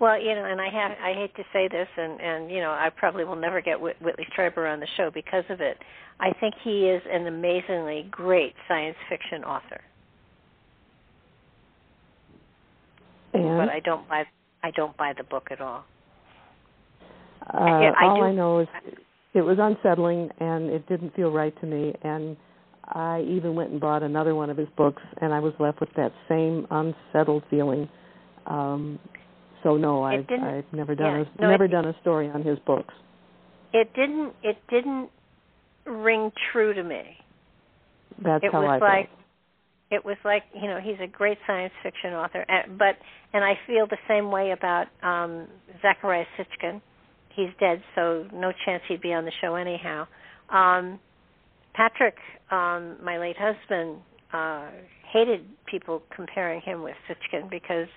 Well, you know, and I have I hate to say this, and and you know, I probably will never get Whit- Whitley Strieber on the show because of it. I think he is an amazingly great science fiction author. And? But I don't buy I don't buy the book at all. Uh, I all do, I know is it was unsettling and it didn't feel right to me and I even went and bought another one of his books and I was left with that same unsettled feeling. Um so no, I've I've never done yeah, a no, never it, done a story on his books. It didn't it didn't ring true to me. That's it how was I like felt it was like you know he's a great science fiction author and, but and i feel the same way about um Zecharia Sitchin he's dead so no chance he'd be on the show anyhow um patrick um my late husband uh hated people comparing him with Sitchin because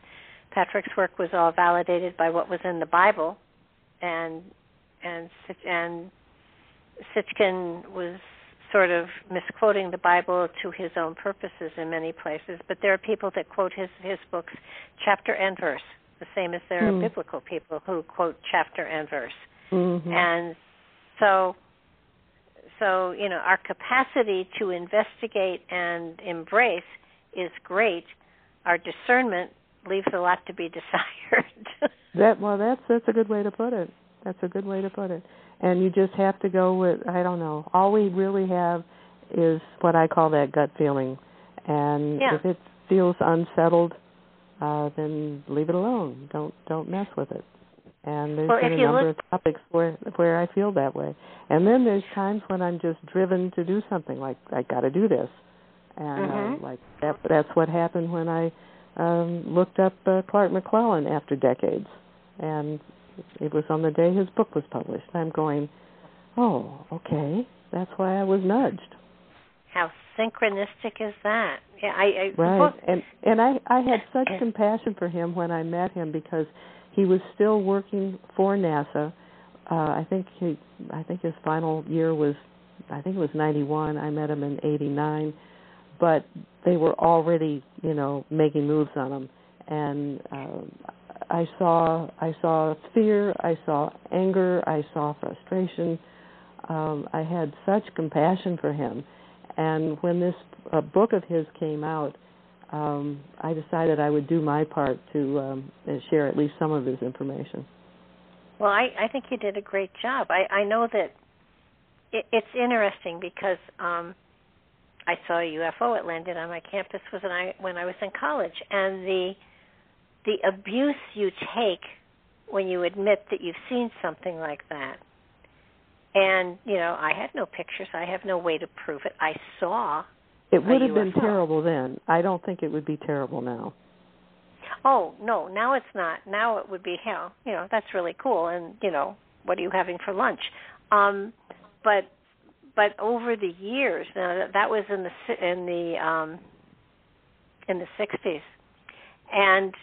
patrick's work was all validated by what was in the bible and and and Sitchin was sort of misquoting the Bible to his own purposes in many places, but there are people that quote his his books chapter and verse, the same as there mm. are hmm. biblical people who quote chapter and verse. Mm-hmm. And so so, you know, our capacity to investigate and embrace is great. Our discernment leaves a lot to be desired. that well that's that's a good way to put it. That's a good way to put it and you just have to go with I don't know. All we really have is what I call that gut feeling, and yeah. if it feels unsettled, uh, then leave it alone. Don't don't mess with it. And there's well, been a number look... of topics where where I feel that way, and then there's times when I'm just driven to do something like I got to do this, and mm-hmm. uh, like that. That's what happened when I um, looked up uh, Clark McClelland after decades, and it was on the day his book was published. I'm going, oh, okay, that's why I was nudged. How synchronistic is that? Yeah, I, I right, book, and and I I had such compassion for him when I met him because he was still working for NASA. Uh, I think he I think his final year was I think it was 91. I met him in 89, but they were already you know making moves on him, and uh, I saw I saw fear, I saw anger, I saw frustration. Um, I had such compassion for him, and when this uh, book of his came out, um, I decided I would do my part to um, share at least some of his information. Well, I, I think you did a great job. I, I know that it, it's interesting because um, I saw a UFO. It landed on my campus when I when I was in college, and the the abuse you take when you admit that you've seen something like that. And, you know, I had no pictures. I have no way to prove it. I saw. It would have been terrible then. I don't think it would be terrible now. Oh, no, now it's not. Now it would be hell. You know, that's really cool and, you know, what are you having for lunch? Um but but over the years, now that, that was in the in the um in the 60s. And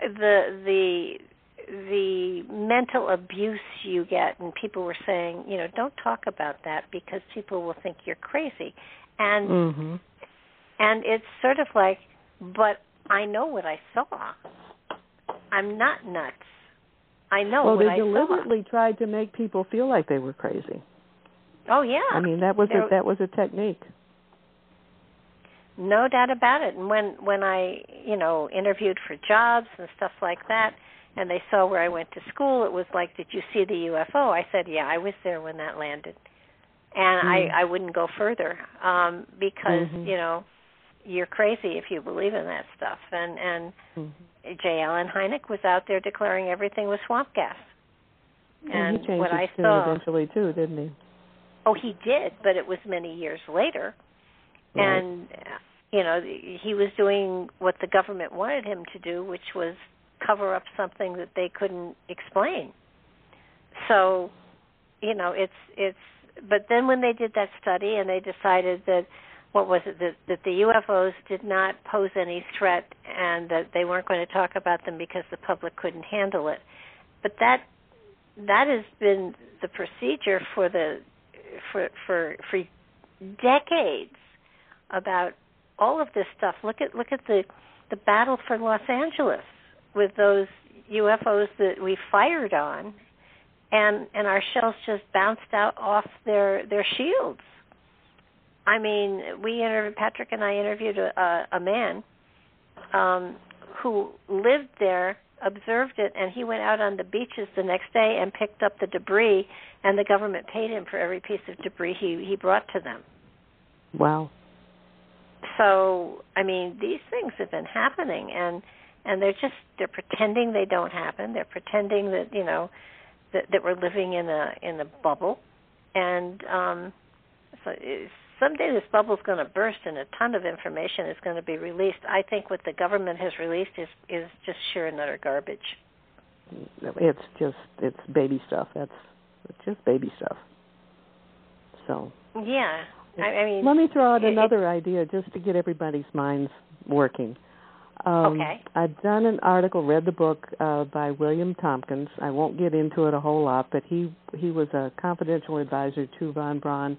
the the the mental abuse you get and people were saying you know don't talk about that because people will think you're crazy. And mm-hmm. and it's sort of like but i know what i saw. I'm not nuts. I know well what they deliberately tried to make people feel like they were crazy oh yeah. I mean that was there, a, that was a technique. No doubt about it. And when when i you know interviewed for jobs and stuff like that and they saw where i went to school it was like did you see the ufo i said yeah i was there when that landed. And mm-hmm. i i wouldn't go further um because mm-hmm. you know you're crazy if you believe in that stuff. And and mm-hmm. j. Allen hynek was out there declaring everything was swamp gas. And, he changed what his i saw eventually too didn't he oh he did but it was many years later. Right. and you know he was doing what the government wanted him to do which was cover up something that they couldn't explain. So you know it's it's but then when they did that study and they decided that what was it that that the UFOs did not pose any threat and that they weren't going to talk about them because the public couldn't handle it. But that that has been the procedure for the for for for decades about all of this stuff. Look at look at the the battle for Los Angeles with those UFOs that we fired on, and and our shells just bounced out off their their shields. I mean, we interviewed Patrick and I interviewed a, a man um, who lived there, observed it, and he went out on the beaches the next day and picked up the debris, and the government paid him for every piece of debris he he brought to them. Wow so I mean these things have been happening and and they're just they're pretending they don't happen. They're pretending that you know that that we're living in a in a bubble, and um, so someday this bubble is going to burst and a ton of information is going to be released. I think what the government has released is is just sheer and utter garbage. It's just it's baby stuff. That's it's just baby stuff. So yeah, I, I mean, let me throw out it, another it, idea just to get everybody's minds working. Um, okay. I've done an article, read the book uh, by William Tompkins. I won't get into it a whole lot, but he he was a confidential advisor to von Braun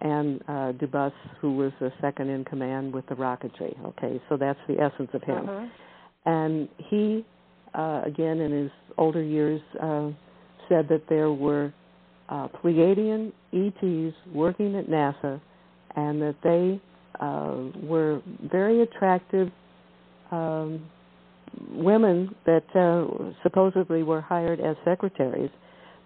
and uh, Debus, who was the second in command with the rocketry. Okay, so that's the essence of him. Uh-huh. And he, uh, again, in his older years, uh, said that there were uh, Pleiadian ETs working at NASA and that they uh, were very attractive um, women that uh, supposedly were hired as secretaries,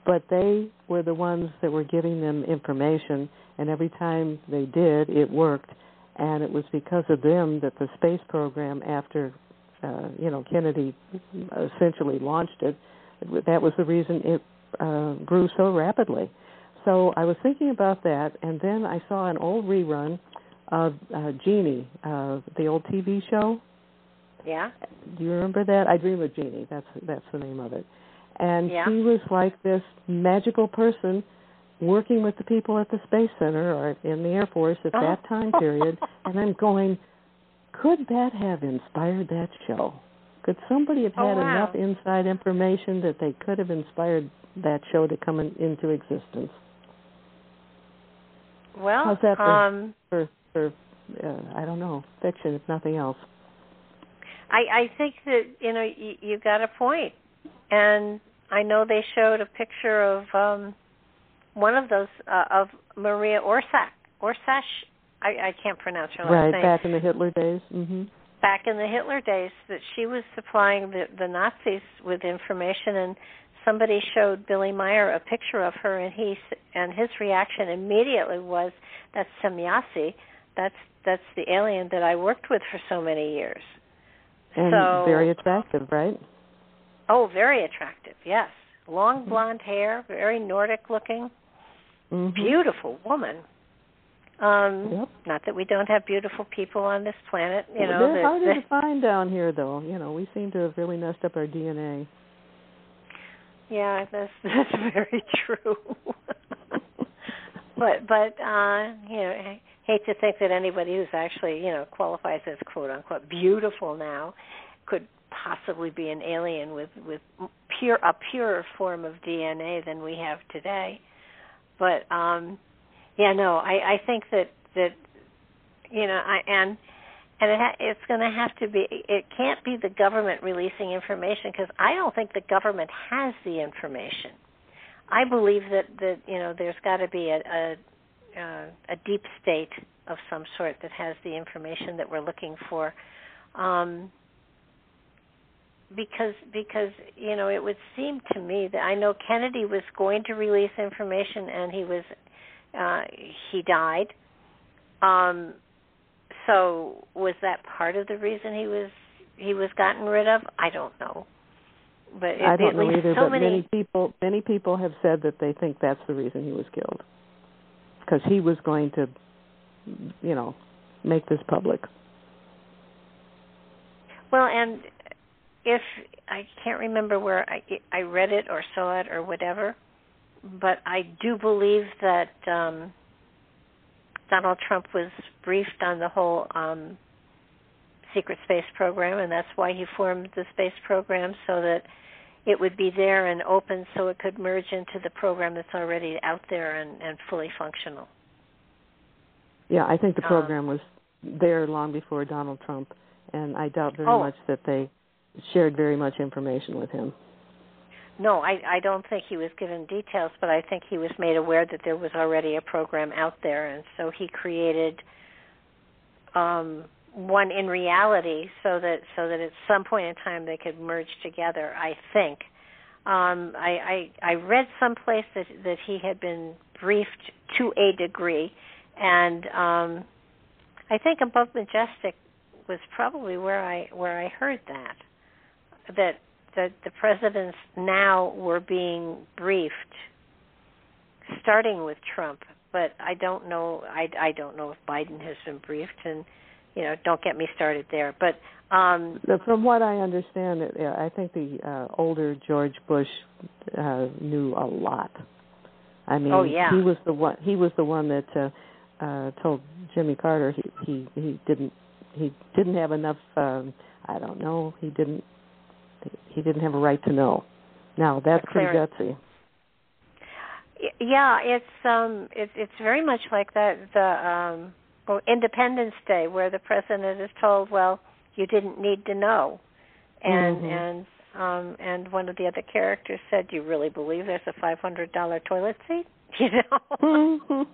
but they were the ones that were giving them information, and every time they did, it worked. And it was because of them that the space program, after uh, you know Kennedy essentially launched it, that was the reason it uh, grew so rapidly. So I was thinking about that, and then I saw an old rerun of uh, Genie, uh, the old TV show. Yeah. Do you remember that? I Dream of Jeannie. That's that's the name of it. And yeah. she was like this magical person working with the people at the Space Center or in the Air Force at that time period. and I'm going, could that have inspired that show? Could somebody have oh, had wow. enough inside information that they could have inspired that show to come in, into existence? Well, how's that for, um, for, for uh, I don't know fiction, if nothing else? I I think that you know you, you got a point, and I know they showed a picture of um one of those uh, of Maria Orsak Orsash. I, I can't pronounce her last right, name. Right back in the Hitler days. Mm-hmm. Back in the Hitler days, that she was supplying the the Nazis with information, and somebody showed Billy Meier a picture of her, and he and his reaction immediately was, "That's Semjase. That's that's the alien that I worked with for so many years." And so, very attractive, right? Oh, very attractive. Yes, long Mm-hmm. blonde hair, very Nordic looking, mm-hmm. beautiful woman. Um, yep. Not that we don't have beautiful people on this planet, you know. They're that, harder that, to find down here, though. You know, we seem to have really messed up our DNA. Yeah, that's that's very true. but but uh, you know, I hate to think that anybody who's actually you know qualifies as quote unquote beautiful now could possibly be an alien with with pure a purer form of DNA than we have today. But um yeah, no, I I think that that you know, I and and it ha- it's going to have to be it can't be the government releasing information because I don't think the government has the information. I believe that that you know there's got to be a, a a deep state of some sort that has the information that we're looking for. Um, because because you know it would seem to me that I know Kennedy was going to release information and he was uh, he died. Um, so was that part of the reason he was he was gotten rid of? I don't know. But it, I don't know either. so but many, many people many people have said that they think that's the reason he was killed because he was going to, you know, make this public. Well, and if I can't remember where I I read it or saw it or whatever, but I do believe that um Donald Trump was briefed on the whole um secret space program and that's why he formed the space program so that it would be there and open so it could merge into the program that's already out there and, and fully functional. Yeah, I think the Um, program was there long before Donald Trump, and I doubt very Oh. much that they shared very much information with him. No, I, I don't think he was given details, but I think he was made aware that there was already a program out there, and so he created um, one in reality, so that so that at some point in time they could merge together. I think. Um, I, I I read someplace that that he had been briefed to a degree, and um, I think Above Majestic was probably where I where I heard that that that the presidents now were being briefed, starting with Trump. But I don't know. I, I don't know if Biden has been briefed, and you know, don't get me started there. But um, From what I understand, it, I think the uh, older George Bush uh, knew a lot. I mean, Oh, yeah. he was the one. He was the one that uh, uh, told Jimmy Carter he he he didn't he didn't have enough. Um, I don't know. He didn't he didn't have a right to know. Now that's pretty gutsy. yeah, it's um, it's it's very much like that. The um, well, Independence Day, where the president is told, "Well, you didn't need to know," and Mhm. and um, and one of the other characters said, "Do you really believe there's a five hundred dollar toilet seat?" You know.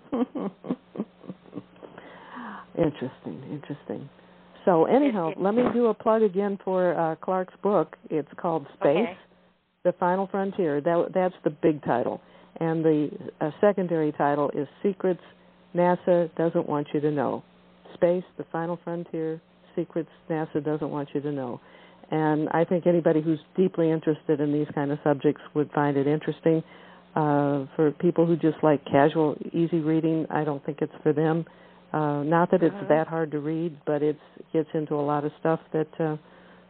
interesting, interesting. So anyhow, let me do a plug again for uh, Clark's book. It's called Space: Okay. The Final Frontier. That that's the big title, and the uh, secondary title is Secrets NASA Doesn't Want You to Know. Space: The Final Frontier. Secrets NASA Doesn't Want You to Know. And I think anybody who's deeply interested in these kind of subjects would find it interesting. Uh, for people who just like casual, easy reading, I don't think it's for them. Uh, not that it's Mhm. that hard to read, but it's gets into a lot of stuff that uh,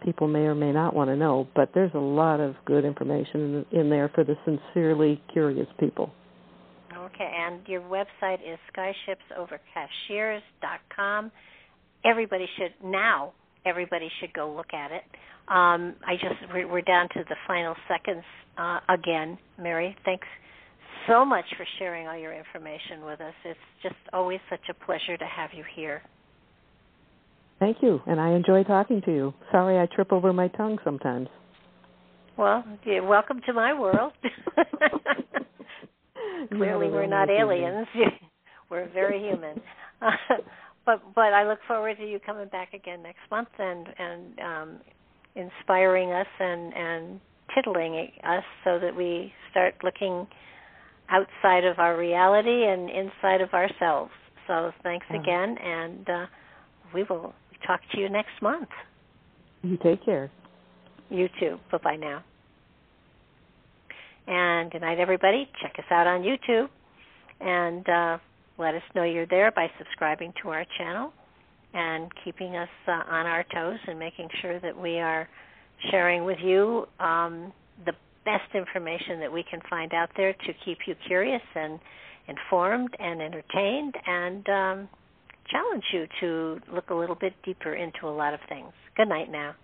people may or may not want to know, but there's a lot of good information in, in there for the sincerely curious people. Okay, and your website is skyshipsovercashiers.com. Everybody should now. Everybody should go look at it. Um, I just we're, we're, down to the final seconds uh, again. Mary, thanks so much for sharing all your information with us. It's just always such a pleasure to have you here. Thank you, and I enjoy talking to you. Sorry I trip over my tongue sometimes. Well, yeah, welcome to my world. Clearly, we're not aliens. we're very human. But but I look forward to you coming back again next month and and um, inspiring us and and tittling us so that we start looking outside of our reality and inside of ourselves. So thanks again, and uh, we will talk to you next month. You take care. You too. Bye bye now. And good night, everybody. Check us out on YouTube and uh, let us know you're there by subscribing to our channel and keeping us uh, on our toes and making sure that we are sharing with you um, the best information that we can find out there to keep you curious and informed and entertained and um, challenge you to look a little bit deeper into a lot of things. Good night now.